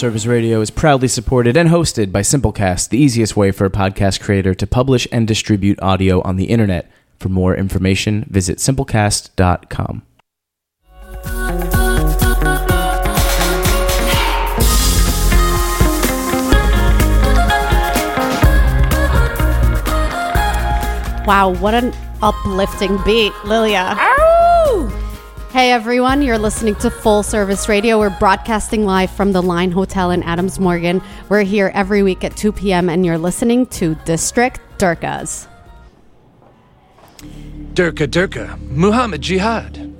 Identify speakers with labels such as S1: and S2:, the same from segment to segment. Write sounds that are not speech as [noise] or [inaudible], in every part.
S1: Service Radio is proudly supported and hosted by Simplecast, the easiest way for a podcast creator to publish and distribute audio on the internet. For more information, visit simplecast.com.
S2: Wow, what an uplifting beat, Lilia. Hey everyone, you're listening to Full Service Radio. We're broadcasting live from the Line Hotel in Adams Morgan. We're here every week at 2 p.m. and you're listening to District Durkas.
S3: Durka Durka, Muhammad Jihad.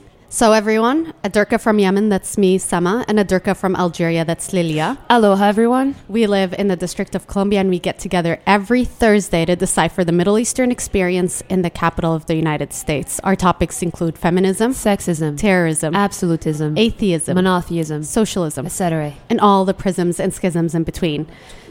S3: [laughs]
S2: So everyone, a Durka from Yemen, that's me, Sama, and a Durka from Algeria, that's Lilia.
S4: Aloha, everyone.
S2: We live in the District of Columbia and we get together every Thursday to decipher the Middle Eastern experience in the capital of the United States. Our topics include feminism,
S4: Sexism,
S2: terrorism,
S4: absolutism,
S2: atheism,
S4: monotheism,
S2: socialism,
S4: etc.
S2: and all the prisms and schisms in between.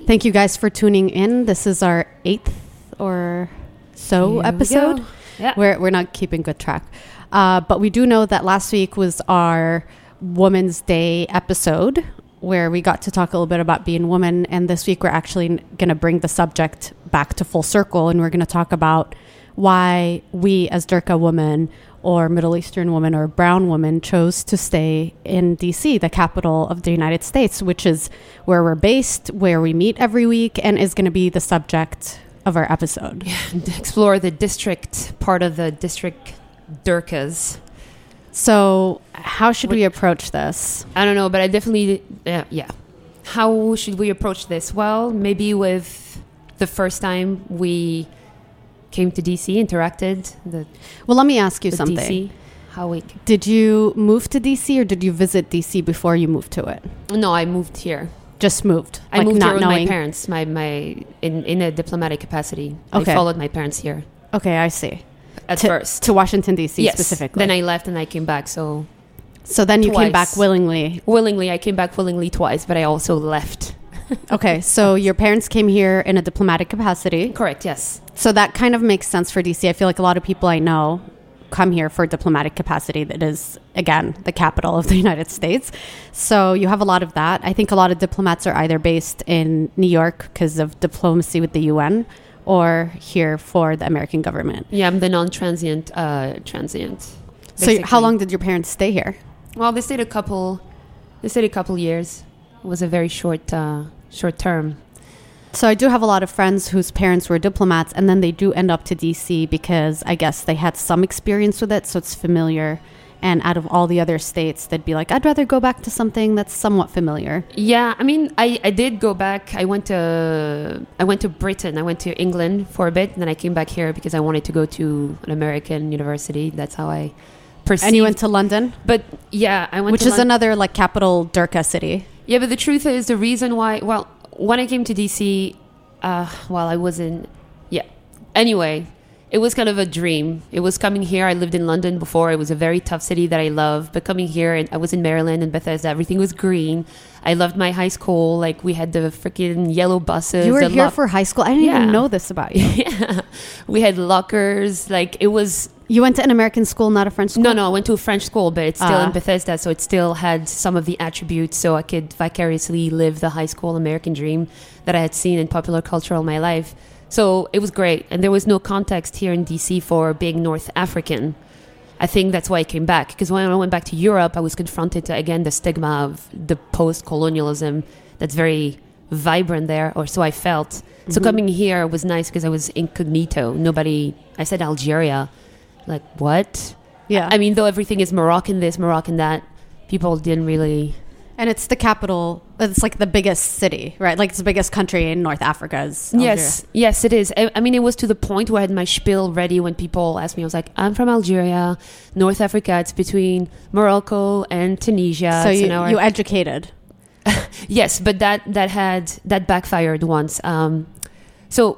S2: Thank you guys for tuning in. This is our eighth or so
S4: Here
S2: episode.
S4: Yeah.
S2: We're, we're not keeping good track. Uh, but we do know that last week was our Women's Day episode where we got to talk a little bit about being woman. And this week we're actually going to bring the subject back to full circle and we're going to talk about why we as Durka women or Middle Eastern woman or brown woman chose to stay in DC, the capital of the United States, which is where we're based, where we meet every week, and is going to be the subject of our episode. [laughs]
S4: Explore the district part of the district Durkas.
S2: So, how should we approach this?
S4: I don't know, but I definitely, yeah, yeah. How should we approach this? Well, maybe with the first time we came to DC, interacted, the,
S2: Well, let me ask you something.
S4: DC, how we,
S2: Did you move to DC or did you visit DC before you moved to it?
S4: no, I moved here.
S2: Just moved.
S4: I moved here with my parents, my, my, in, in a diplomatic capacity.
S2: Okay.
S4: I followed my parents here
S2: Okay, I see.
S4: At
S2: to,
S4: first.
S2: to Washington DC
S4: yes.
S2: specifically.
S4: Then I left and I came back. So
S2: so then you came back willingly.
S4: willingly, I came back willingly twice, but I also left. [laughs]
S2: Okay, so your parents came here in a diplomatic capacity.
S4: Correct. Yes.
S2: So that kind of makes sense for DC. I feel like a lot of people I know come here for diplomatic capacity that is again the capital of the [laughs] United States. So you have a lot of that. I think a lot of diplomats are either based in New York because of diplomacy with the UN or here for the American government.
S4: Yeah, I'm the non-transient. Uh, transient.
S2: So how long did your parents stay here?
S4: Well, they stayed a couple. They stayed a couple years. It was a very short, uh, short term.
S2: So I do have a lot of friends whose parents were diplomats and then they do end up to DC because I guess they had some experience with it, so it's familiar. And out of all the other states, they'd be like, I'd rather go back to something that's somewhat familiar.
S4: Yeah, I mean, I, I did go back. I went to I went to Britain. I went to England for a bit, and then I came back here because I wanted to go to an American university. That's how I perceived.
S2: And you went to London,
S4: but yeah, I went
S2: which is
S4: Lon-
S2: another like capital Durka city.
S4: Yeah, but the truth is, the reason why, well, when I came to DC, uh, well, I was in yeah. Anyway, it was kind of a dream. It was coming here. I lived in London before. It was a very tough city that I love. But coming here, and I was in Maryland and Bethesda. Everything was green. I loved my high school. Like we had the freaking yellow buses.
S2: You were here
S4: lock-
S2: for high school. I didn't
S4: Yeah.
S2: even know this about you. [laughs]
S4: yeah, we had lockers. Like it was
S2: You went to an American school, not a French school?
S4: no, no, I went to a French school, but it's still
S2: Ah.
S4: in Bethesda, so it still had some of the attributes, so I could vicariously live the high school American dream that I had seen in popular culture all my life. So it was great, and there was no context here in DC for being North African. I think that's why I came back because when I went back to Europe, I was confronted to again the stigma of the post-colonialism that's very vibrant there, or so I felt. So mm-hmm. coming here was nice because I was incognito. Nobody. I said Algeria, like what?
S2: Yeah.
S4: I mean, though everything is Moroccan this, Moroccan that, people didn't really.
S2: And it's the capital. It's like the biggest city, right? Like it's the biggest country in North Africa. Is Algeria.
S4: Yes, yes, it is. I, I mean, it was to the point where I had my spiel ready when people asked me. I was like, "I'm from Algeria, North Africa. It's between Morocco and Tunisia."
S2: So
S4: It's
S2: you, you educated. [laughs]
S4: yes, but that that had that backfired once. Um, so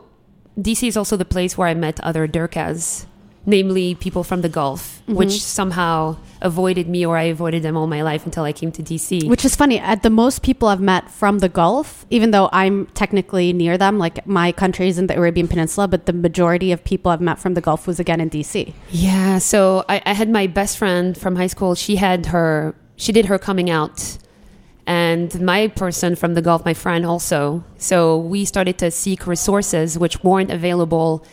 S4: DC is also the place where I met other Durkas, namely people from the Gulf,
S2: Mm-hmm.
S4: which somehow avoided me, or I avoided them all my life until I came to DC.
S2: Which is funny. At the most people I've met from the Gulf, even though I'm technically near them, like my country is in the Arabian Peninsula, but the majority of people I've met from the Gulf was again in DC.
S4: Yeah, so I, I had my best friend from high school. She had her, she did her coming out, and my person from the Gulf, my friend, also. So we started to seek resources which weren't available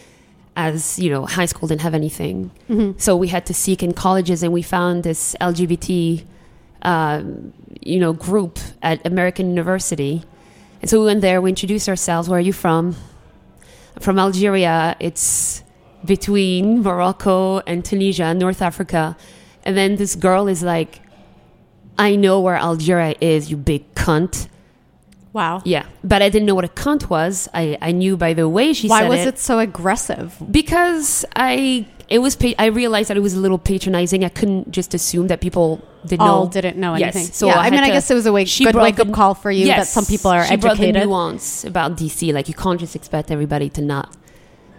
S4: as you know high school didn't have anything. So we had to seek in colleges and we found this lgbt um, you know group at american university. And so we went there we introduced ourselves where are you from? I'm from algeria. It's between morocco and tunisia north africa. And then this girl is like i know where algeria is you big cunt
S2: Wow.
S4: yeah but i didn't know what a cunt was i, I knew by the way she
S2: Why
S4: said it.
S2: Why was
S4: it
S2: so aggressive?
S4: because I it was I realized that it was a little patronizing. I couldn't just assume that people didn't
S2: All
S4: know.
S2: didn't know
S4: Yes,
S2: anything.
S4: so
S2: yeah,
S4: I
S2: I, mean,
S4: had
S2: I guess it was a wake,
S4: she
S2: good wake up call for you that some people are
S4: she brought the
S2: educated.
S4: nuance about DC. Like you can't just expect everybody to not.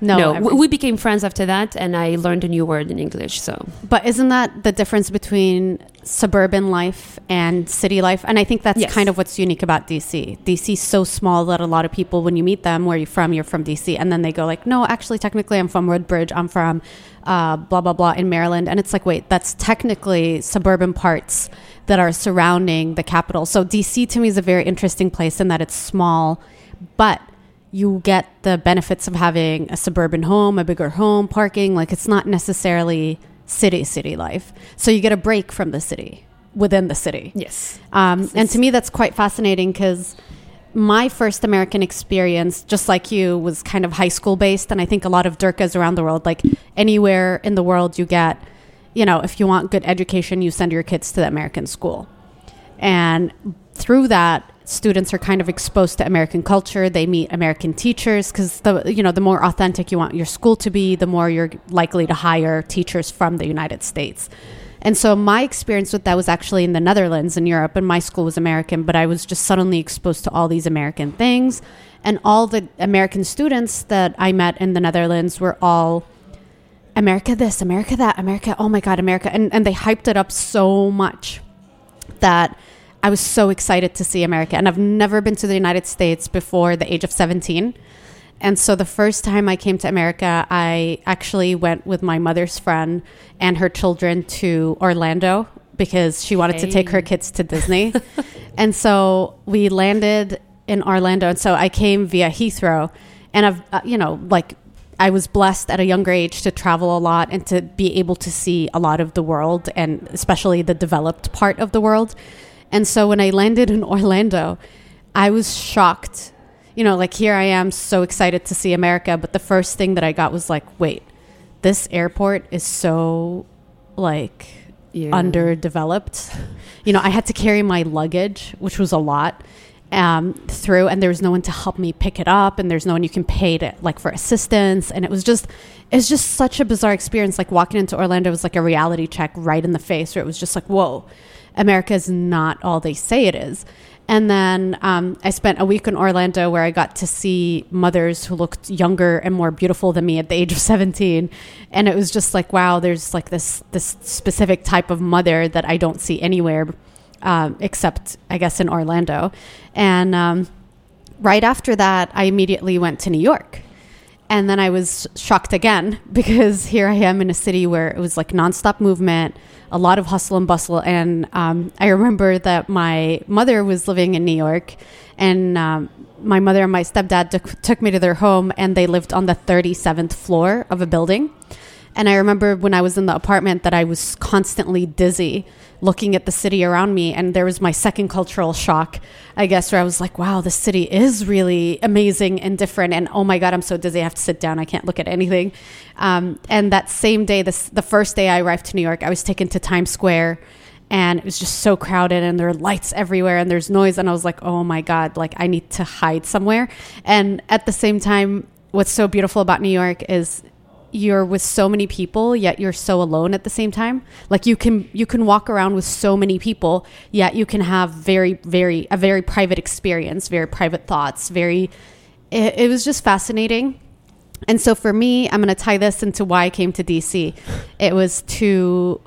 S2: No,
S4: no.
S2: every-
S4: we, became friends after that, and I learned a new word in English. So
S2: But isn't that the difference between suburban life and city life? And I think that's
S4: Yes.
S2: kind of what's unique about DC. DC is so small that a lot of people, when you meet them, where you're from, you're from DC, and then they go like, "No, actually, technically, I'm from Woodbridge. I'm from uh, blah blah blah in Maryland." And it's like, wait, that's technically suburban parts that are surrounding the capital. So DC to me is a very interesting place in that it's small, but you get the benefits of having a suburban home, a bigger home, parking. Like it's not necessarily city city life. So you get a break from the city within the city.
S4: yes,
S2: Um, and to me, that's quite fascinating because my first American experience, just like you, was kind of high school based. And I think a lot of Durkas around the world, like anywhere in the world, you get, you know, if you want good education, you send your kids to the American school. And through that, students are kind of exposed to American culture. They meet American teachers because the you know the more authentic you want your school to be, the more you're likely to hire teachers from the United States. And so my experience with that was actually in the Netherlands in Europe, and my school was American, but I was just suddenly exposed to all these American things. And all the American students that I met in the Netherlands were all America this, America that, America, oh my God, America. And, and they hyped it up so much that I was so excited to see America. And I've never been to the United States before the age of 17. And so the first time I came to America, I actually went with my mother's friend and her children to Orlando because she wanted to take her kids to Disney. [laughs] and so we landed in Orlando. And so I came via Heathrow. And I've, uh, you know, like I was blessed at a younger age to travel a lot and to be able to see a lot of the world and especially the developed part of the world. And so when I landed in [laughs] Orlando, I was shocked. You know, like here I am so excited to see America, but the first thing that I got was like, wait, this airport is so like
S4: Yeah.
S2: underdeveloped. You know, I had to carry my luggage, which was a lot, um, through, and there was no one to help me pick it up, and there's no one you can pay to like for assistance, and it was just, it's just such a bizarre experience. Like walking into Orlando was like a reality check right in the face, where it was just like, whoa, America is not all they say it is. And then um, I spent a week in Orlando where I got to see mothers who looked younger and more beautiful than me at the age of 17. And it was just like, wow, there's like this, this specific type of mother that I don't see anywhere um, except, I guess, in Orlando. And um, right after that, I immediately went to New York. And then I was shocked again [laughs] because here I am in a city where it was like nonstop movement, a lot of hustle and bustle. And um, I remember that my mother was living in New York, and um, my mother and my stepdad took, took me to their home, and they lived on the 37th floor of a building. And I remember when I was in the apartment that I was constantly dizzy looking at the city around me. And there was my second cultural shock, I guess, where I was like, wow, the city is really amazing and different. And oh my God, I'm so dizzy. I have to sit down. I can't look at anything. Um, and that same day, this, the first day I arrived to New York, I was taken to Times Square and it was just so crowded and there are lights everywhere and there's noise and i was like oh my god like i need to hide somewhere and at the same time what's so beautiful about new york is you're with so many people yet you're so alone at the same time. Like you can you can walk around with so many people yet you can have very very a very private experience very private thoughts very it, it was just fascinating. And so for me i'm going to tie this into why i came to dc it was to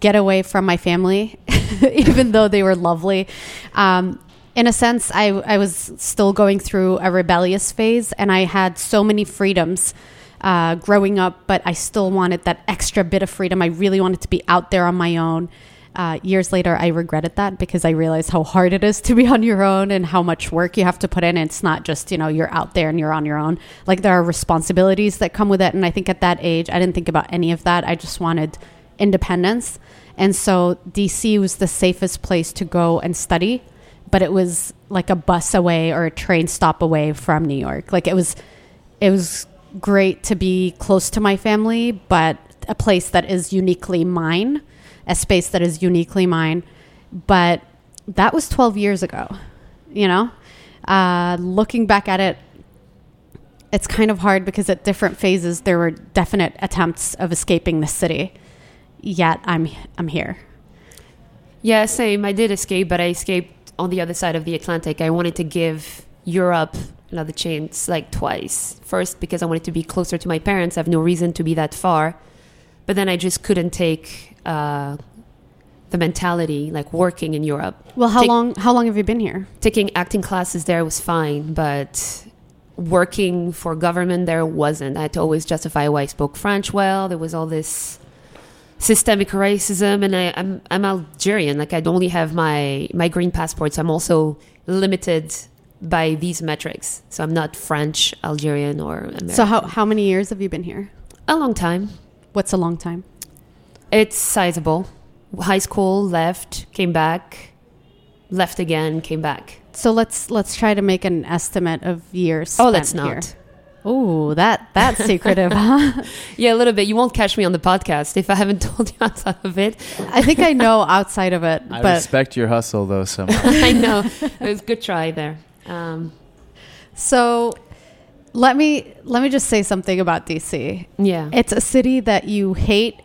S2: get away from my family [laughs] even though they were lovely. Um, in a sense I, I was still going through a rebellious phase and i had so many freedoms uh, growing up but i still wanted that extra bit of freedom i really wanted to be out there on my own Uh, years later, I regretted that because I realized how hard it is to be [laughs] on your own and how much work you have to put in. It's not just, you know, you're out there and you're on your own. Like there are responsibilities that come with it. And I think at that age, I didn't think about any of that. I just wanted independence. And so DC was the safest place to go and study, but it was like a bus away or a train stop away from New York. Like it was, it was great to be close to my family, but a place that is uniquely mine, a space that is uniquely mine. But that was 12 years ago, you know? Uh, looking back at it, it's kind of hard because at different phases there were definite attempts of escaping the city. Yet I'm I'm here.
S4: Yeah, same. I did escape, but I escaped on the other side of the Atlantic. I wanted to give Europe another chance, like twice. First, because I wanted to be closer to my parents. I have no reason to be that far. But then I just couldn't take uh, the mentality, like working in Europe.
S2: Well, how long how long have you been here?
S4: Taking acting classes there was fine, but working for government there wasn't. I had to always justify why I spoke French well. There was all this systemic racism, and I, I'm I'm Algerian. Like I only have my my green passport, so I'm also limited by these metrics. So I'm not French, Algerian, or American.
S2: So how how many years have you been here?
S4: a long time.
S2: What's a long time?
S4: It's sizable. High school, left, came back, left again, came back.
S2: So let's let's try to make an estimate of years.
S4: Oh, let's not.
S2: Oh, that that's secretive, huh? [laughs]
S4: Yeah, a little bit. You won't catch me on the podcast if I haven't [laughs] told you outside of it.
S2: I think I know outside of it,
S1: I
S2: but
S1: respect your hustle though so. [laughs]
S4: I know. It was a good try there. Um,
S2: so let me let me just say something about DC.
S4: yeah.
S2: It's a city that you hate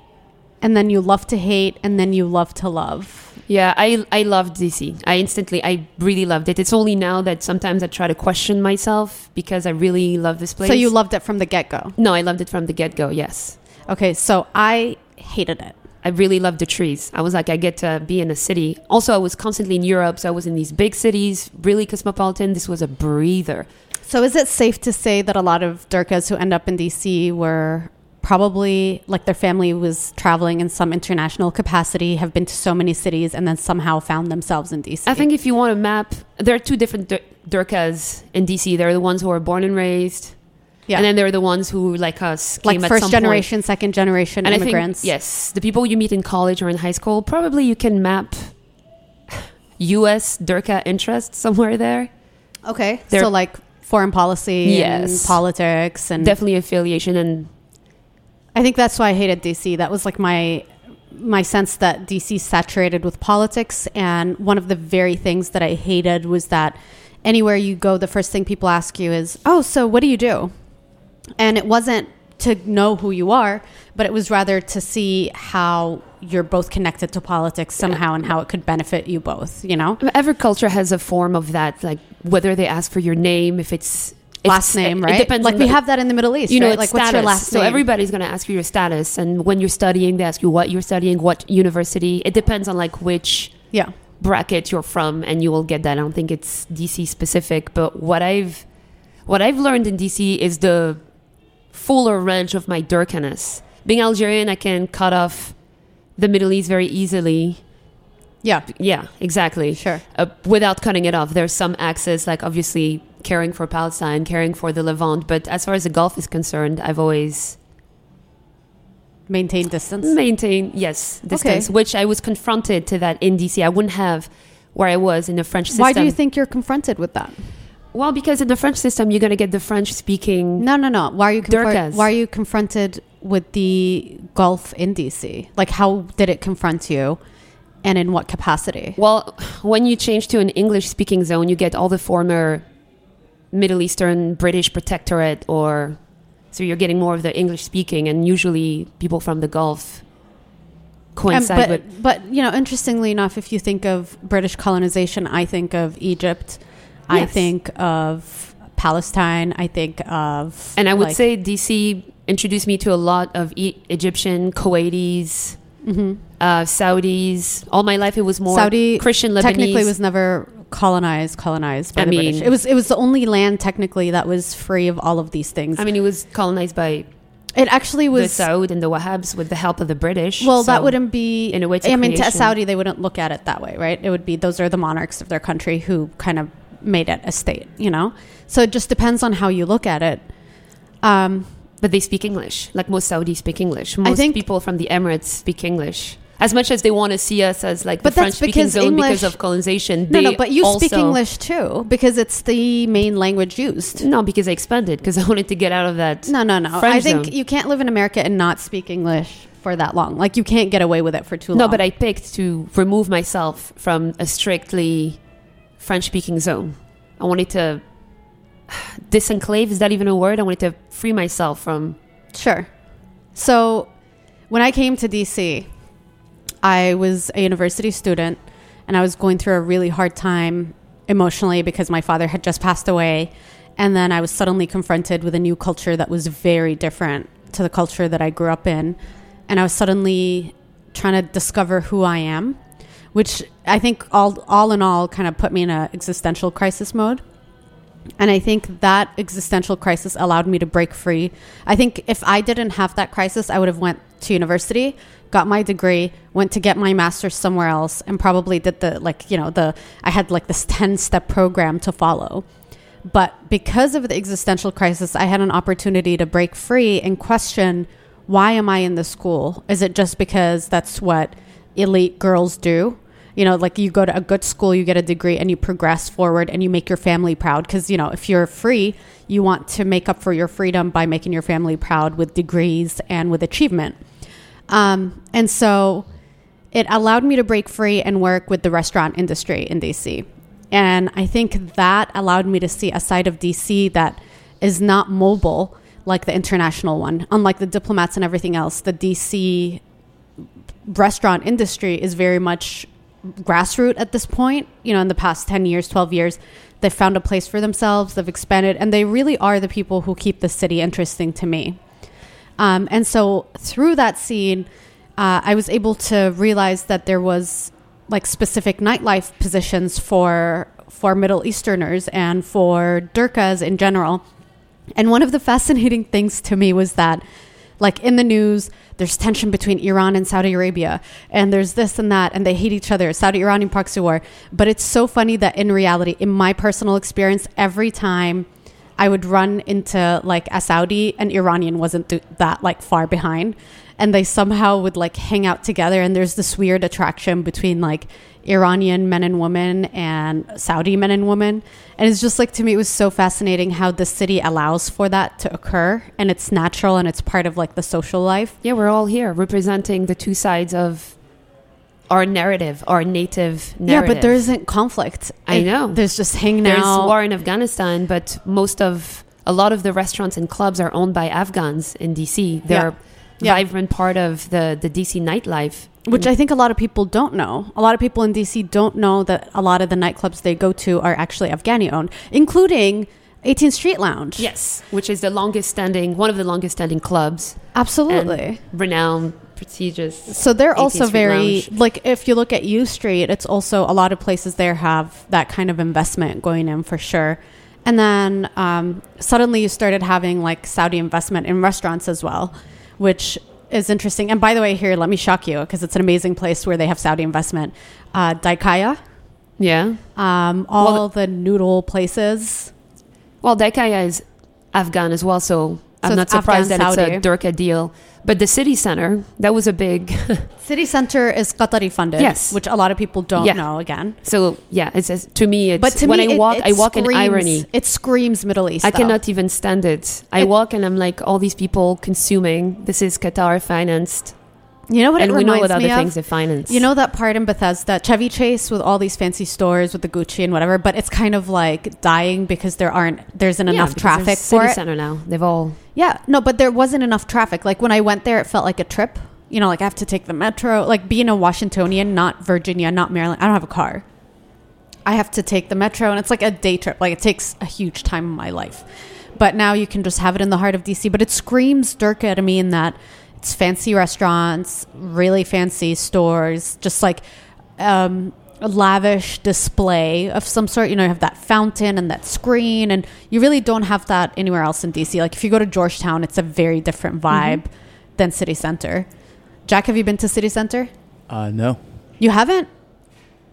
S2: and then you love to hate and then you love to love.
S4: Yeah, I I loved DC. I instantly, I really loved it. It's only now that sometimes I try to question myself because I really love this place.
S2: So you loved it from the get-go.
S4: No, I loved it from the get go. Yes,
S2: Okay, so I hated it.
S4: I really loved the trees. I was like, I get to be in a city. Also, I was constantly in Europe, so I was in these big cities, really cosmopolitan. This was a breather.
S2: So is it safe to say that a lot of Durkas who end up in DC were probably like their family was traveling in some international capacity, have been to so many cities, and then somehow found themselves in DC?
S4: I think if you want to map, there are two different Dur- Durkas in DC. There are the ones who are born and raised,
S2: yeah.
S4: and then there are the ones who, like us,
S2: like
S4: at
S2: first generation, second generation.
S4: And
S2: immigrants.
S4: I think, yes, the people you meet in college or in high school, probably you can map U.S. Durka interests somewhere there.
S2: Okay.
S4: They're-
S2: so like foreign policy
S4: Yes.
S2: and politics and
S4: Definitely affiliation and
S2: I think that's why I hated DC. That was like my my sense that DC saturated with politics and one of the very things that I hated was that anywhere you go the first thing people ask you is, "Oh, so what do you do?" And it wasn't to know who you are, but it was rather to see how you're both connected to politics somehow and how it could benefit you both, you know?
S4: Um, every culture has a form of that. Like whether they ask for your name, if it's
S2: Last
S4: it's-
S2: name,
S4: it
S2: right?
S4: depends.
S2: like we
S4: the-
S2: have that in the Middle East,
S4: you know,
S2: right? Like what's your
S4: status.
S2: last
S4: So
S2: name?
S4: everybody's going to ask you your status, and when you're studying, they ask you what you're studying, what university. It depends on like which
S2: yeah.
S4: bracket you're from, and you will get that. I don't think it's DC specific, but what I've what I've learned in DC is the fuller range of my Durkaness. Being Algerian, I can cut off the Middle East very easily.
S2: Yeah.
S4: Yeah, exactly.
S2: Sure.
S4: Uh, without cutting it off, there's some access, like obviously caring for Palestine, caring for the Levant. But as far as the Gulf is concerned, I've always
S2: Maintain distance.
S4: maintained yes distance, which I was confronted to that in DC. I wouldn't have where I was in the French system.
S2: Why do you think you're confronted with that?
S4: Well, because in the French system, you're going to get the French speaking.
S2: No, no, no. Why are you
S4: Durkas.
S2: why are you confronted with the Gulf in DC? Like, how did it confront you, and in what capacity?
S4: Well, when you change to an English speaking zone, you get all the former Middle Eastern British protectorate, or so you're getting more of the English speaking, and usually people from the Gulf
S2: Um,
S4: coincide
S2: but,
S4: with.
S2: but you know, interestingly enough, if you think of British colonization, I think of Egypt. I think of Palestine. I think of
S4: And I would
S2: like-
S4: say DC introduced me to a lot of e- Egyptian, Kuwaitis,
S2: Mhm.
S4: uh, Saudis. All my life, it was more
S2: Saudi
S4: Christian Lebanese.
S2: technically was never colonized colonized by
S4: I
S2: the
S4: mean-
S2: British. It was it was the only land technically that was free of all of these things.
S4: I mean, it was colonized by
S2: It actually
S4: the
S2: was.
S4: Saud and the Wahhabs with the help of the British.
S2: well, that wouldn't be.
S4: in a way,
S2: I mean, to a. Saudi, they wouldn't look at it that way, right? It would be those are the monarchs of their country who kind of made it a state, you know? So it just depends on how you look at it. Um,
S4: But they speak English. Like most Saudis speak English. Most
S2: think-
S4: people from the Emirates speak English. As much as they want to see us as like
S2: But
S4: the French speaking
S2: because
S4: zone because of colonization,
S2: no, no, but you speak English too because it's the main language used.
S4: No, because I expanded because [laughs] I wanted to get out of that.
S2: No, no, no.
S4: French
S2: I think
S4: zone.
S2: you can't live in America and not speak English for that long. Like you can't get away with it for too long.
S4: No, but I picked to remove myself from a strictly French speaking zone. I wanted to disenclave, is that even a word? I wanted to free myself from.
S2: Sure. So when I came to DC, I was a university student and I was going through a really hard time emotionally because my father had just passed away. And then I was suddenly confronted with a new culture that was very different to the culture that I grew up in. And I was suddenly trying to discover who I am, which I think all, all in all kind of put me in an existential crisis mode. And i think that existential crisis allowed me to break free. I think if i didn't have that crisis i would have went to university got my degree went to get my master's somewhere else and probably did the like you know the i had like this [laughs] 10 step program to follow. But because of the existential crisis i had an opportunity to break free and question why am i in this school? Is it just because that's what elite girls do you know like you go to a good school you get a degree and you progress forward and you make your family proud. Because you know if you're free you want to make up for your freedom by making your family proud with degrees and with achievement. Um, and so it allowed me to break free and work with the restaurant industry in dc and i think that allowed me to see a side of dc that is not mobile like the international one. Unlike the diplomats and everything else the dc restaurant industry is very much grassroots at this point. You know, in the past 10 years, 12 years, they've found a place for themselves, they've expanded, and they really are the people who keep the city interesting to me. Um, and so through that scene, uh, I was able to realize that there was like specific nightlife positions for for Middle Easterners and for Durkas in general. And one of the fascinating things to me was that, like in the news, there's tension between Iran and Saudi Arabia, and there's this and that, and they hate each other, Saudi Iranian proxy war. But it's so funny that in reality, in my personal experience, every time I would run into like a Saudi, an Iranian wasn't th- that like far behind, and they somehow would like hang out together, and there's this weird attraction between like Iranian men and women and Saudi men and women. And it's just like to me, it was so fascinating how the city allows for that to occur and it's natural and it's part of like the social life.
S4: Yeah, we're all here representing the two sides of our narrative, our native narrative.
S2: Yeah, but there isn't conflict.
S4: I know.
S2: There's just hanging
S4: There's
S2: out.
S4: war in Afghanistan, but most of a lot of the restaurants and clubs are owned by Afghans in DC. They're
S2: Yeah.
S4: Vibrant part of the the DC nightlife.
S2: Which I think a lot of people don't know. A lot of people in DC don't know that a lot of the nightclubs they go to are actually Afghani owned, including 18th Street Lounge.
S4: Yes, which is the longest standing, one of the longest standing clubs,
S2: Absolutely.
S4: renowned, prestigious.
S2: So they're also very
S4: Lounge.
S2: like if you look at U Street, it's also a lot of places there have that kind of investment going in for sure. And then um, suddenly you started having like Saudi investment in restaurants as well, which is interesting. And by the way, here let me shock you because it's an amazing place where they have Saudi investment. Uh, Daikaya,
S4: Yeah.
S2: um, all
S4: Well,
S2: the noodle places.
S4: Well, Daikaya is Afghan as well, so, I'm
S2: So
S4: not surprised
S2: Afghan
S4: that
S2: Saudi.
S4: it's a Durka deal. But the city center, that was a big. [laughs]
S2: City Center is Qatari funded,
S4: Yes.
S2: which a lot of people don't
S4: Yeah.
S2: know. Again,
S4: so yeah, it's just, to me, it's
S2: but to
S4: when
S2: me,
S4: I walk,
S2: it
S4: I walk in irony.
S2: It screams Middle East.
S4: I
S2: though.
S4: cannot even stand it. I
S2: It-
S4: walk and I'm like, all these people consuming. This is Qatar financed,
S2: You know what
S4: and
S2: it
S4: we know what other
S2: me
S4: things
S2: of?
S4: finance.
S2: You know that part in Bethesda, Chevy Chase, with all these fancy stores with the Gucci and whatever, but it's kind of like dying because there aren't there isn't
S4: Yeah,
S2: enough traffic for it.
S4: center now. They've all
S2: Yeah, no, but there wasn't enough traffic. Like when I went there, it felt like a trip. You know, like I have to take the metro. Like being a Washingtonian, not Virginia, not Maryland. I don't have a car. I have to take the metro, and it's like a day trip. Like it takes a huge time in my life. But now you can just have it in the heart of DC. But it screams Durka to me in that fancy restaurants, really fancy stores, just like um, a lavish display of some sort. You know, you have that fountain and that screen, and you really don't have that anywhere else in DC. Like if you go to Georgetown, it's a very different vibe than City Center. Jack, have you been to City Center?
S1: Uh, no.
S2: You haven't.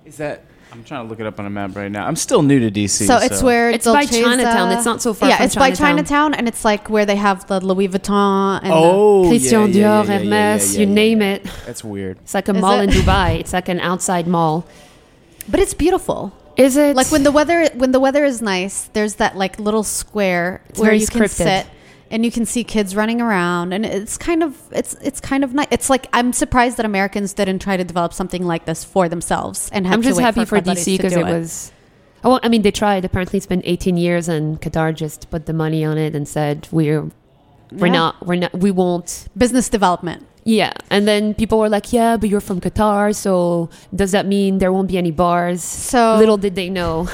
S1: Is that? I'm trying to look it up on a map right now. I'm still new to DC.
S2: So it's where
S4: It's by
S2: Dolcezza-
S4: Chinatown. It's not so far
S2: Yeah,
S4: from
S2: it's by
S4: Chinatown.
S2: Chinatown, and it's like where they have the Louis Vuitton. And
S1: Oh,
S4: Christian
S1: yeah, yeah,
S4: Dior,
S1: yeah, yeah,
S4: Hermes,
S1: yeah,
S4: you
S1: yeah,
S4: name
S1: yeah.
S4: it.
S1: That's weird.
S4: It's like a
S2: Is
S4: mall
S2: it?
S4: in Dubai. It's like an outside mall.
S2: the, but it's beautiful.
S4: Is it?
S2: Like when the weather when the weather is nice, there's that like little square
S4: It's
S2: where
S4: very
S2: you can
S4: scripted.
S2: sit and you can see kids running around, and it's kind of it's it's kind of nice. It's like I'm surprised that Americans didn't try to develop something like this for themselves and
S4: I'm
S2: to
S4: just
S2: wait
S4: happy for,
S2: Qataris
S4: DC because
S2: do
S4: it was. Oh, well, I mean, they tried. Apparently, it's been 18 years, and Qatar just put the money on it and said we're we're
S2: Yeah.
S4: not we're not we won't.
S2: business development.
S4: Yeah, and then people were like, "Yeah, but you're from Qatar, so does that mean there won't be any bars?"
S2: So
S4: Little did they know.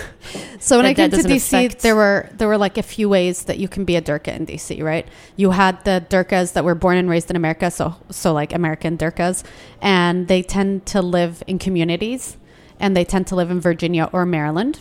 S2: So when I came to DC,
S4: affect-
S2: there were there were like a few ways that you can be a Durka in DC, right? You had the Durkas that were born and raised in America, so so like American Durkas, and they tend to live in communities, and they tend to live in Virginia or Maryland,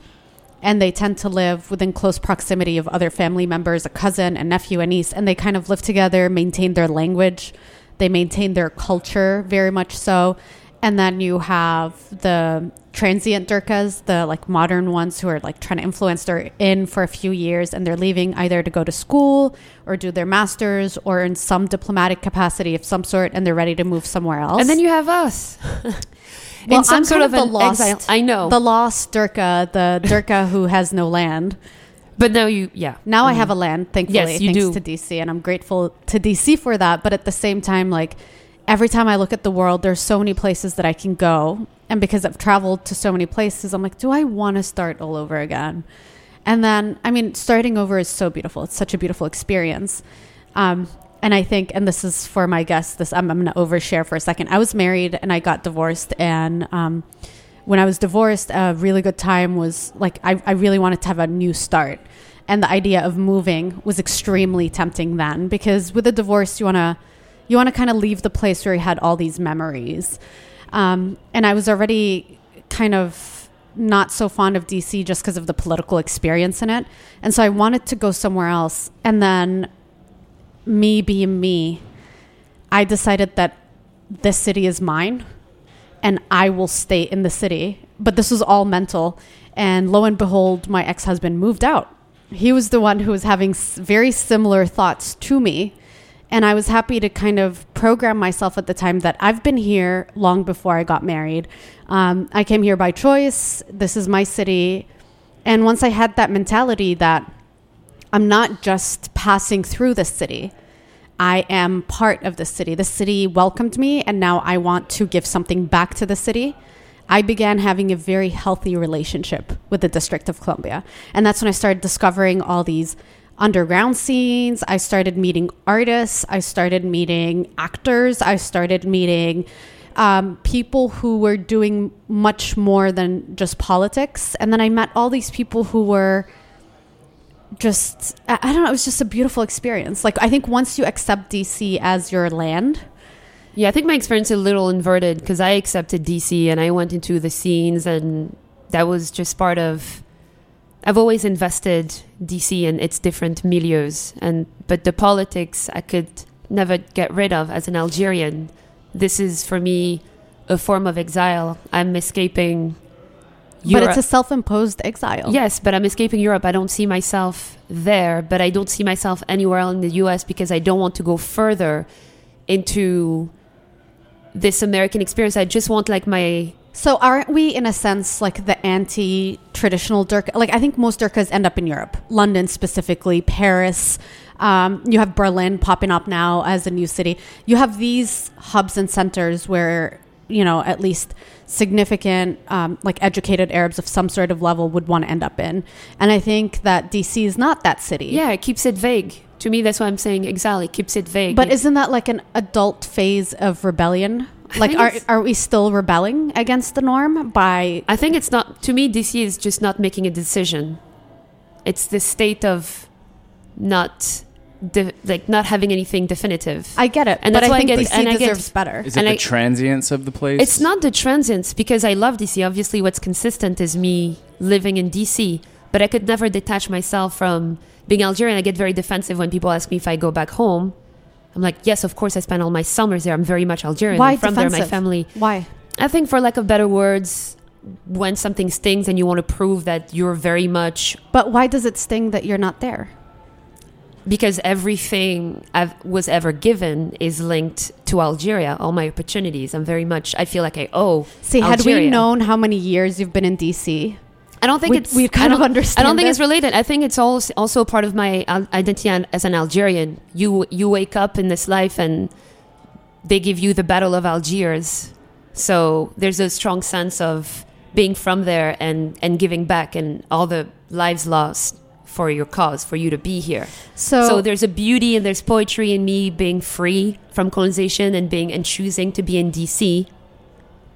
S2: and they tend to live within close proximity of other family members, a cousin, a nephew, a niece, and they kind of live together, maintain their language, they maintain their culture very much so. And then you have the transient Durkas, the like modern ones who are like trying to influence. They're in for a few years and they're leaving either to go to school or do their masters or in some diplomatic capacity of some sort, and they're ready to move somewhere else.
S4: And then you have us. [laughs]
S2: Well,
S4: in some
S2: I'm
S4: sort
S2: kind
S4: of,
S2: of the lost-
S4: exile. I know,
S2: the lost Durka, the Durka who has no land.
S4: But now you, yeah.
S2: Now I have a land, thankfully,
S4: Yes, you
S2: thanks
S4: do.
S2: to DC, and I'm grateful to DC for that. But at the same time, like every time I look at the world, there's so many places that I can go, and because I've traveled to so many places, I'm like, do I want to start all over again? And then, I mean, starting over is so beautiful. It's such a beautiful experience. Um, and I think, and this is for my guests, this I'm, I'm going to overshare for a second. I was married and I got divorced, and um, when I was divorced, a really good time was like I, I really wanted to have a new start. And the idea of moving was extremely tempting then because with a divorce you wanna you wanna kind of leave the place where you had all these memories. Um, and I was already kind of not so fond of DC just because of the political experience in it. And so I wanted to go somewhere else. And then me being me, I decided that this city is mine and I will stay in the city. But this was all mental. And lo and behold, my ex husband moved out. He was the one who was having very similar thoughts to me. And I was happy to kind of program myself at the time that I've been here long before I got married. Um, I came here by choice. This is my city. And once I had that mentality that I'm not just passing through the city, I am part of the city. The city welcomed me, and now I want to give something back to the city. I began having a very healthy relationship with the District of Columbia. And that's when I started discovering all these underground scenes. I started meeting artists. I started meeting actors. I started meeting um, people who were doing much more than just politics. And then I met all these people who were just I I don't know. It was just a beautiful experience. Like I think once you accept DC as your land,
S4: Yeah, I think my experience is a little inverted because I accepted DC and I went into the scenes, and that was just part of. I've always invested DC and its different milieus, and but the politics I could never get rid of as an Algerian. This is for me a form of exile. I'm escaping.
S2: But it's a self-imposed exile.
S4: Yes, but I'm escaping Europe. I don't see myself there, but I don't see myself anywhere else in the US because I don't want to go further into this American experience. I just want like my
S2: So aren't we in a sense like the anti-traditional Durka? Like I think most Durkas end up in Europe, London specifically, Paris. Um, you have Berlin popping up now as a new city. You have these hubs and centers where you know at least significant um, like educated Arabs of some sort of level would want to end up in. And I think that DC is not that city.
S4: yeah, it keeps it vague. To me, that's why I'm saying Exactly, keeps it vague.
S2: But isn't that like an adult phase of rebellion? Like, are, are we still rebelling against the norm by
S4: I think it's not. To me, DC is just not making a decision. It's the state of not de- like not having anything definitive.
S2: I get it,
S4: And
S2: but
S4: that's
S2: I
S4: why I
S2: think
S4: get-
S2: DC
S4: and I get-
S2: deserves better.
S1: Is it
S4: And
S1: the
S4: I-
S1: transience of the place?
S4: It's not the transience because I love DC. Obviously, what's consistent is me living in DC, but I could never detach myself from being Algerian. I get very defensive when people ask me if I go back home. I'm like, yes, of course, I spend all my summers there. I'm very much Algerian.
S2: Why
S4: I'm from there, my
S2: defensive?
S4: family.
S2: Why?
S4: I think, for lack of better words, when something stings and you want to prove that you're very much
S2: But why does it sting that you're not there?
S4: Because everything I was ever given is linked to Algeria. All my opportunities. I'm very much. I feel like I owe.
S2: See, had we known how many years you've been in DC,
S4: I don't think
S2: We'd-
S4: it's.
S2: we'd kind of understand
S4: I don't think
S2: it.
S4: it's related. I think it's also also part of my identity as an Algerian. You you wake up in this life and they give you the Battle of Algiers. So there's a strong sense of being from there and and giving back and all the lives lost for your cause for you to be here.
S2: so,
S4: So there's a beauty and there's poetry in me being free from colonization and being and choosing to be in DC.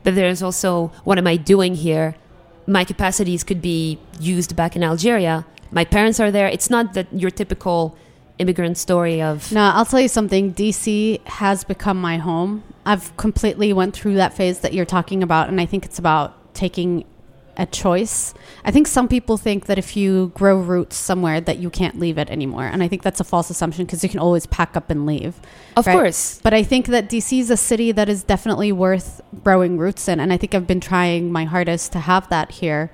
S4: But there's also what am I doing here? My capacities could be used back in Algeria. My parents are there. It's not that your typical immigrant story of
S2: No, I'll tell you something. DC has become my home. I've completely went through that phase that you're talking about, and I think it's about taking a choice. I think some people think that if you grow roots somewhere that you can't leave it anymore, and I think that's a false assumption because you can always pack up and leave.
S4: of
S2: right.
S4: course.
S2: But I think that DC is a city that is definitely worth growing roots in. And I think I've been trying my hardest to have that here.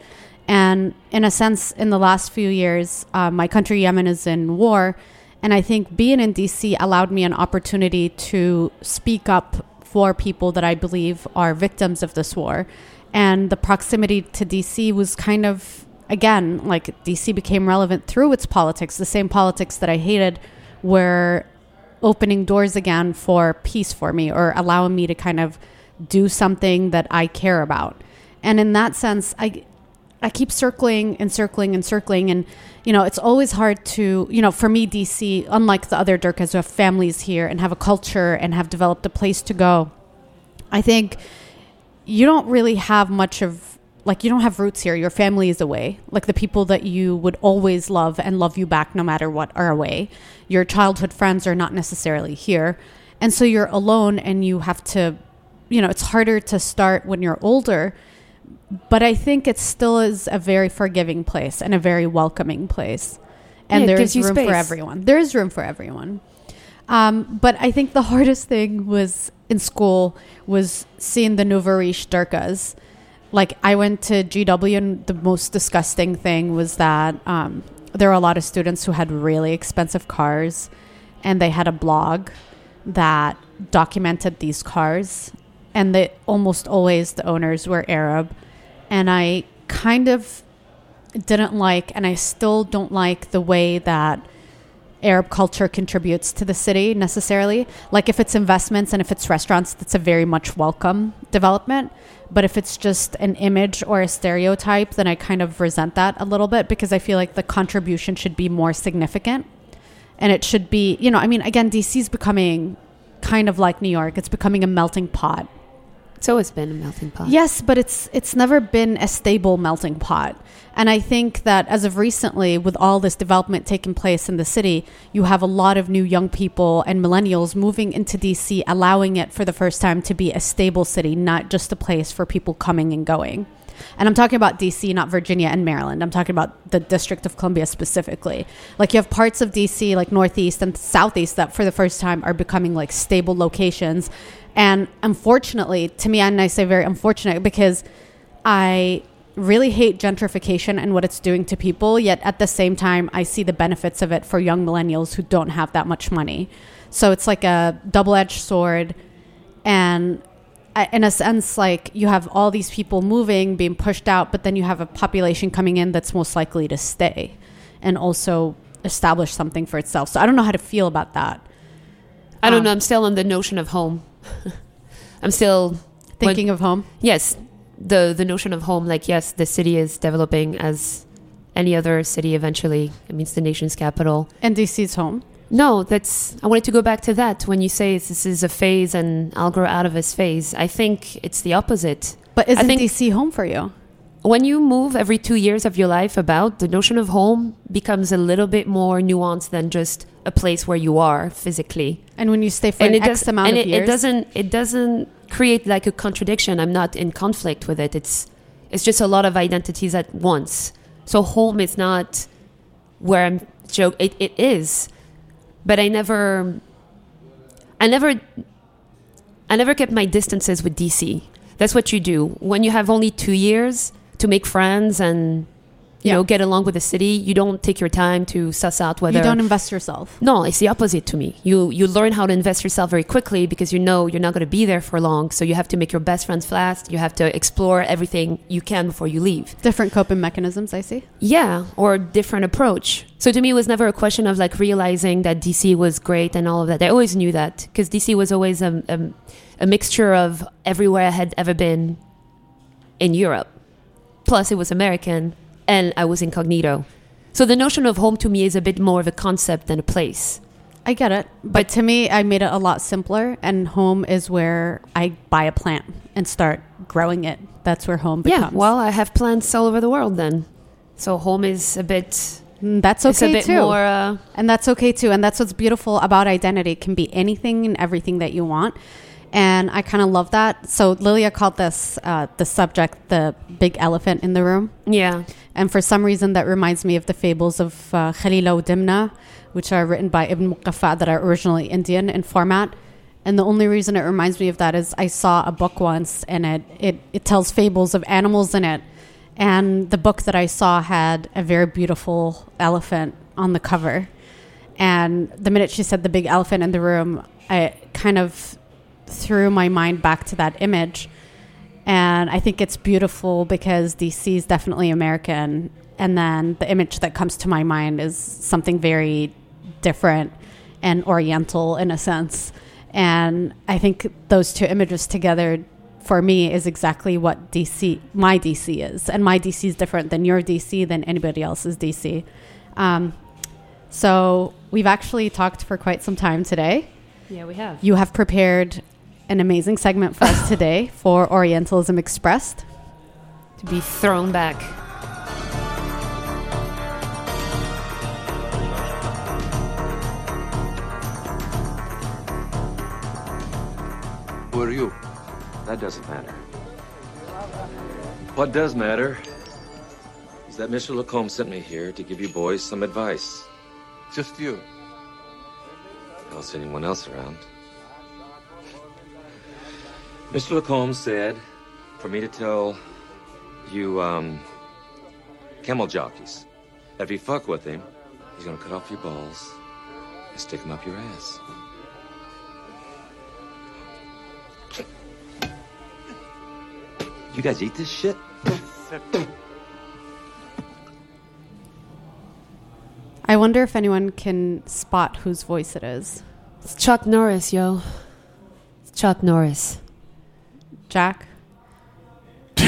S2: And in a sense, in the last few years, uh, my country, Yemen, is in war. And I think being in DC allowed me an opportunity to speak up for people that I believe are victims of this war. And the proximity to DC was kind of, again, like DC became relevant through its politics, the same politics that I hated were opening doors again for peace for me or allowing me to kind of do something that I care about. And in that sense, I I keep circling and circling and circling and you know, it's always hard to, you know, for me DC, unlike the other Durkas who have families here and have a culture and have developed a place to go. I think you don't really have much of like you don't have roots here. Your family is away. Like the people that you would always love and love you back no matter what are away. Your childhood friends are not necessarily here. And so you're alone and you have to you know, it's harder to start when you're older. But I think it still is a very forgiving place and a very welcoming place. And
S4: Yeah, it
S2: there
S4: gives
S2: is room for everyone. There is room for everyone. Um, but I think the [laughs] hardest thing was in school was seeing the nouveau riche Durkas. Like I went to GW and the most disgusting thing was that um, there were a lot of students who had really expensive cars and they had a blog that documented these cars and they almost always the owners were Arab and I kind of didn't like and I still don't like the way that Arab culture contributes to the city necessarily. Like if it's investments and if it's restaurants, that's a very much welcome development. But if it's just an image or a stereotype, then I kind of resent that a little bit because I feel like the contribution should be more significant. And it should be, you know, I mean, again, DC is becoming kind of like New York. It's becoming a melting pot.
S4: It's always been a melting pot.
S2: Yes, but it's it's never been a stable melting pot. And I think that as of recently, with all this development taking place in the city, you have a lot of new young people and millennials moving into DC, allowing it for the first time to be a stable city, not just a place for people coming and going. And I'm talking about DC, not Virginia and Maryland. I'm talking about the District of Columbia specifically. Like you have parts of DC, like Northeast and Southeast, that for the first time are becoming like stable locations. And unfortunately, to me, and I say very unfortunate because I really hate gentrification and what it's doing to people. Yet at the same time, I see the benefits of it for young millennials who don't have that much money. So it's like a double edged sword. And in a sense, like you have all these people moving, being pushed out, but then you have a population coming in that's most likely to stay and also establish something for itself. So I don't know how to feel about that.
S4: I don't
S2: Um,
S4: know. I'm still on the notion of home. I'm still
S2: Thinking of home.
S4: yes, the the notion of home. Like yes, the city is developing as any other city. Eventually, it means the nation's capital.
S2: And DC is home.
S4: No, that's. I wanted to go back to that when you say this is a phase and I'll grow out of this phase. I think it's the opposite.
S2: But isn't
S4: think-
S2: DC home for you?
S4: When you move every two years of your life about, the notion of home becomes a little bit more nuanced than just a place where you are physically.
S2: And when you stay for
S4: and
S2: an
S4: it
S2: X
S4: does
S2: amount
S4: and
S2: of
S4: it,
S2: years,
S4: it doesn't it doesn't create like a contradiction. I'm not in conflict with it. It's it's just a lot of identities at once. So home is not where i'm joke it, it is. But i never i never i never kept my distances with dc that's what you do. When you have only two years to make friends and you
S2: Yeah.
S4: know get along with the city you don't take your time to suss out whether
S2: you don't invest yourself.
S4: no, it's the opposite to me. You you learn how to invest yourself very quickly because you know you're not going to be there for long. So you have to make your best friends fast. You have to explore everything you can before you leave.
S2: Different coping mechanisms, I see.
S4: Yeah, or different approach. So to me, it was never a question of like realizing that DC was great and all of that. I always knew that because DC was always a, a, a mixture of everywhere I had ever been in Europe. Plus, it was American and I was incognito. So the notion of home to me is a bit more of a concept than a place.
S2: I get it. But to me, I made it a lot simpler. And home is where I buy a plant and start growing it. That's where home becomes.
S4: Yeah, well, I have plants all over the world then. So home is a bit,
S2: Mm, that's
S4: it's a
S2: okay
S4: bit
S2: too.
S4: more, uh,
S2: And that's okay too. And that's what's beautiful about identity. It can be anything and everything that you want. And I kind of love that. So Lilia called this uh, the subject the big elephant in the room.
S4: yeah.
S2: And for some reason, that reminds me of the fables of uh, Khalila Dimna, which are written by Ibn Muqaffa that are originally Indian in format. And the only reason it reminds me of that is I saw a book once and it, it, it tells fables of animals in it. And the book that I saw had a very beautiful elephant on the cover. And the minute she said the big elephant in the room, I kind of threw my mind back to that image. And I think it's beautiful because DC is definitely American. And then the image that comes to my mind is something very different and oriental in a sense. And I think those two images together for me is exactly what DC, my DC is. And my DC is different than your DC, than anybody else's DC. Um, so we've actually talked for quite some time today.
S4: Yeah, we have.
S2: You have prepared an amazing segment for us today [laughs] for Orientalism Expressed.
S4: To be thrown back.
S3: Who are you?
S5: That doesn't matter.
S3: What does matter is that Mr. Lacombe sent me here to give you boys some advice.
S5: Just you.
S3: Else anyone else around. Mr. Lacombe said for me to tell you, um, camel jockeys, if you fuck with him, he's gonna cut off your balls and stick them up your ass. You guys eat this shit?
S2: I wonder if anyone can spot whose voice it is.
S4: It's Chuck Norris, yo. It's Chuck Norris.
S2: Jack? [laughs] who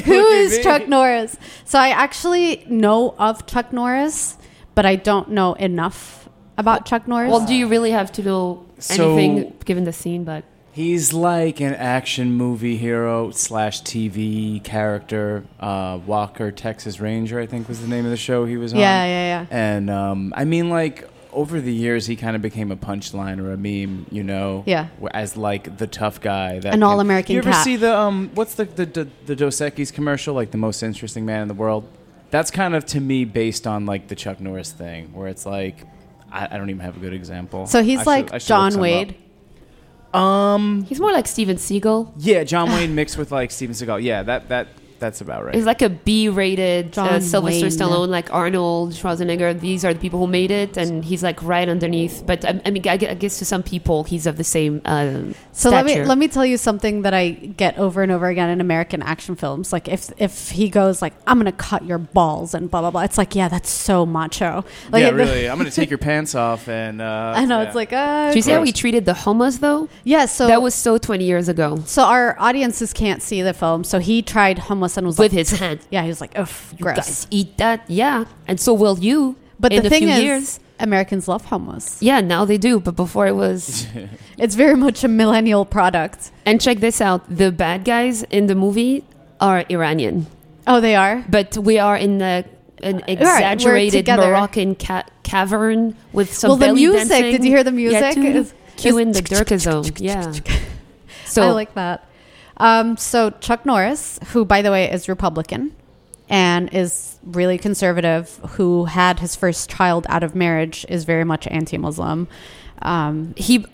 S2: [laughs] who is Chuck Norris? So I actually know of Chuck Norris, but I don't know enough about Chuck Norris.
S4: Well, do you really have to know
S1: So-
S4: anything given the scene? But
S1: He's like an action movie hero slash TV character. Uh, Walker, Texas Ranger, I think was the name of the show he was on.
S2: yeah, yeah, yeah.
S1: And um, I mean, like over the years, he kind of became a punchline or a meme, you know.
S2: Yeah.
S1: As like the tough guy. That
S2: An all-American
S1: You ever
S2: cat.
S1: see the um? What's the the the, the Dos Equis commercial? Like the most interesting man in the world. That's kind of to me based on like the Chuck Norris thing, where it's like. I, I don't even have a good example.
S2: So he's
S1: I should-
S2: like
S1: I should
S2: John
S1: some up.
S2: Wade.
S1: Um.
S4: he's more like Steven Seagal.
S1: Yeah, John Wayne mixed with like Steven Seagal. Yeah, that that that's about right.
S4: He's like a B-rated uh,
S2: John
S4: Sylvester
S2: Wayne.
S4: Stallone, like Arnold Schwarzenegger. These are the people who made it, and he's like right underneath. But I, I mean, I guess to some people, he's of the same um,
S2: So let me let me tell you something that I get over and over again in American action films. Like if if he goes like I'm gonna cut your balls and blah blah blah, it's like yeah, that's so macho. Like
S1: yeah, really. I'm gonna take your [laughs] pants off and. Uh,
S2: I know
S1: yeah.
S2: it's like uh,
S4: Do you see how we treated the homeless though?
S2: yeah. So
S4: that was so 20 years ago
S2: so our audiences can't see the film. So he tried hummus was
S4: with
S2: like,
S4: his hand.
S2: yeah, he was like, ugh,
S4: You
S2: gross.
S4: guys eat that, yeah, and so will you.
S2: But
S4: in
S2: the
S4: a
S2: thing
S4: few
S2: is,
S4: years.
S2: Americans love hummus.
S4: Yeah, now they do, but before it was. [laughs]
S2: It's very much a millennial product.
S4: and check this out: the bad guys in the movie are Iranian,
S2: Oh, they are.
S4: but we are in the an exaggerated
S2: together.
S4: Moroccan ca- cavern with some
S2: well, the music.
S4: dancing.
S2: Did you hear the
S4: Yeah,
S2: music?
S4: too.
S2: It's-
S4: cueing the [laughs] Durkazone. Yeah. So
S2: I like that. Um, so Chuck Norris, who by the way is Republican and is really conservative, who had his first child out of marriage, is very much anti-Muslim. Um,
S4: he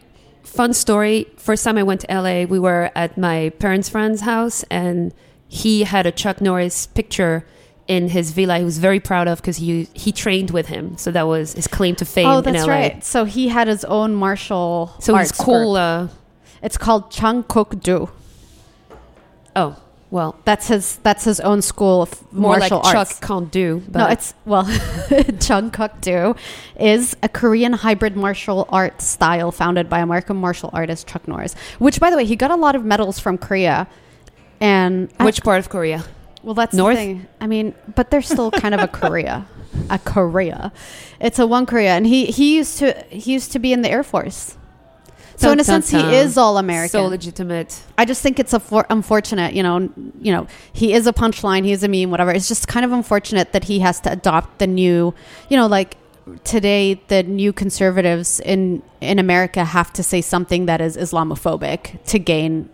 S4: fun story first time i went to la we were at my parents friend's house and he had a chuck norris picture in his villa he was very proud of because he he trained with him so that was his claim to fame
S2: oh,
S4: in
S2: that's
S4: la
S2: right. So he had his own martial
S4: so
S2: arts
S4: cool uh,
S2: It's called Chun Kuk Do.
S4: Oh well
S2: That's his. That's his own school of
S4: more
S2: martial
S4: like
S2: arts.
S4: chuck do but
S2: No, it's well, [laughs] Chun Kuk Do is a Korean hybrid martial art style founded by American martial artist Chuck Norris. Which, by the way, he got a lot of medals from Korea. And I-
S4: which part of korea
S2: well, that's
S4: North?
S2: the thing. I mean, but they're still kind of a Korea, a Korea. It's a one Korea, and he he used to he used to be in the Air Force. So in a sense, he is all American.
S4: so legitimate
S2: I just think it's a for- unfortunate, you know, you know, he is a punchline, he is a meme, whatever. It's just kind of unfortunate that he has to adopt the new, you know, like today the new conservatives in in America have to say something that is Islamophobic to gain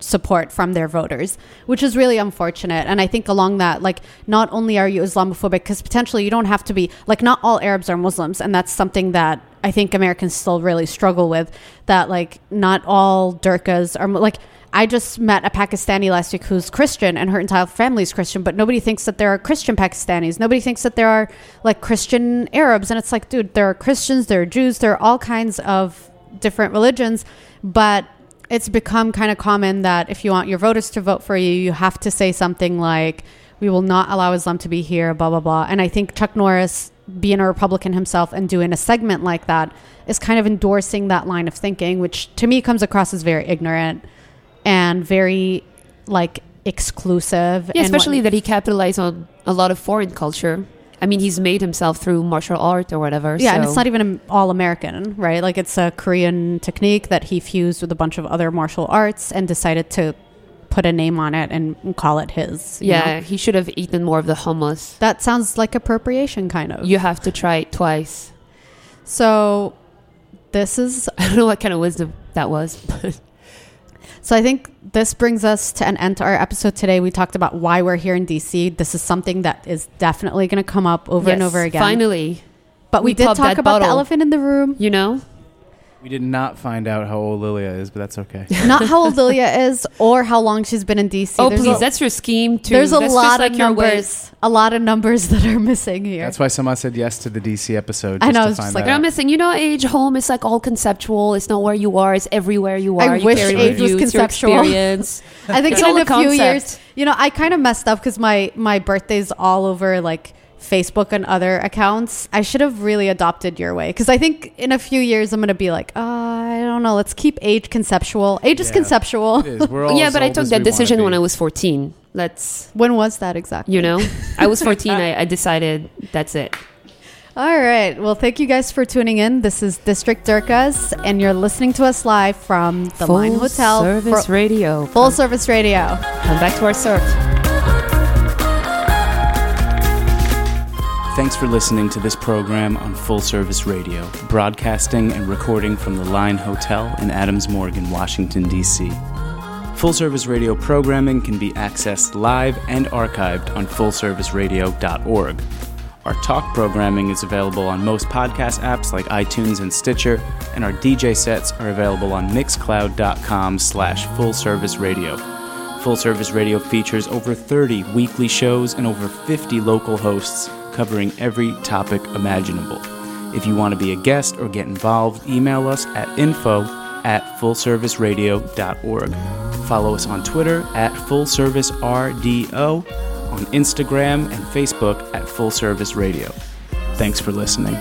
S2: support from their voters, which is really unfortunate. And I think along that, like, not only are you Islamophobic, because potentially you don't have to be, like, not all Arabs are Muslims. And that's something that I think Americans still really struggle with, that, like, not all Durkas are, like, I just met a Pakistani last week who's Christian and her entire family is Christian, but nobody thinks that there are Christian Pakistanis. Nobody thinks that there are like Christian Arabs. And it's like, dude, there are Christians, there are Jews, there are all kinds of different religions, but it's become kind of common that if you want your voters to vote for you, you have to say something like, we will not allow Islam to be here, blah, blah, blah. And I think Chuck Norris, being a Republican himself and doing a segment like that, is kind of endorsing that line of thinking, which to me comes across as very ignorant and very like exclusive.
S4: yeah especially
S2: what-
S4: that he capitalized on a lot of foreign culture i mean he's made himself through martial art or whatever
S2: Yeah, and it's not even all American, right? Like it's a Korean technique that he fused with a bunch of other martial arts and decided to put a name on it and call it his. you
S4: yeah
S2: know?
S4: he should have eaten more of the homeless.
S2: That sounds like appropriation, kind of.
S4: you have to try it twice
S2: So this is [laughs]
S4: I don't know what kind of wisdom that was, but
S2: so I think this brings us to an end to our episode today. We talked about why we're here in DC. This is something that is definitely going to come up over and over again.
S4: Finally,
S2: but we,
S4: we
S2: did talk about the elephant in the room.
S4: you know,
S1: We did not find out how old Lilia is, but that's okay. [laughs]
S2: Not how old Lilia is or how long she's been in DC.
S4: oh
S2: There's
S4: please,
S2: a-
S4: that's your scheme too.
S2: There's a
S4: That's
S2: lot
S4: just like
S2: of
S4: your way-
S2: numbers, a lot of numbers that are missing here.
S1: That's why someone said yes to the DC episode.
S2: I
S1: Just
S2: know,
S1: To
S2: it's just
S1: find
S2: like,
S1: that
S4: I'm
S1: out.
S4: missing. You know, age home is like all conceptual. It's not where you are. It's everywhere you are.
S2: I
S4: you
S2: wish
S4: carry
S2: age
S4: with
S2: was
S4: you. It's your
S2: conceptual.
S4: experience. [laughs]
S2: I think
S4: It's
S2: in
S4: all
S2: a
S4: a
S2: few
S4: concept.
S2: years, you know, I kind of messed up because my my birthday's all over like Facebook and other accounts. I should have really adopted your way because I think in a few years I'm gonna be like, uh, I don't know. Let's keep age conceptual. Age is conceptual.
S1: It is. We're [laughs] all
S4: yeah, but I took that decision when. I was 14. Let's,
S2: When was that exactly?
S4: you know, I was 14. I, [laughs] I decided that's it.
S2: All right. Well, thank you guys for tuning in. This is District Durkas, and you're listening to us live from the Line Hotel.
S4: Full service
S2: Fro-
S4: radio.
S2: Full service radio.
S4: Come back to our surf.
S1: Thanks for listening to this program on Full Service Radio, broadcasting and recording from the Line Hotel in Adams Morgan, Washington, D.C. Full Service Radio programming can be accessed live and archived on fullserviceradio.org. Our talk programming is available on most podcast apps like iTunes and Stitcher, and our DJ sets are available on mixcloud.com slash fullserviceradio. Full Service Radio features over 30 weekly shows and over 50 local hosts covering every topic imaginable. If you want to be a guest or get involved, email us at info at fullserviceradio.org. Follow us on Twitter at fullservicerdo, on Instagram and Facebook at Full Service Radio. Thanks for listening.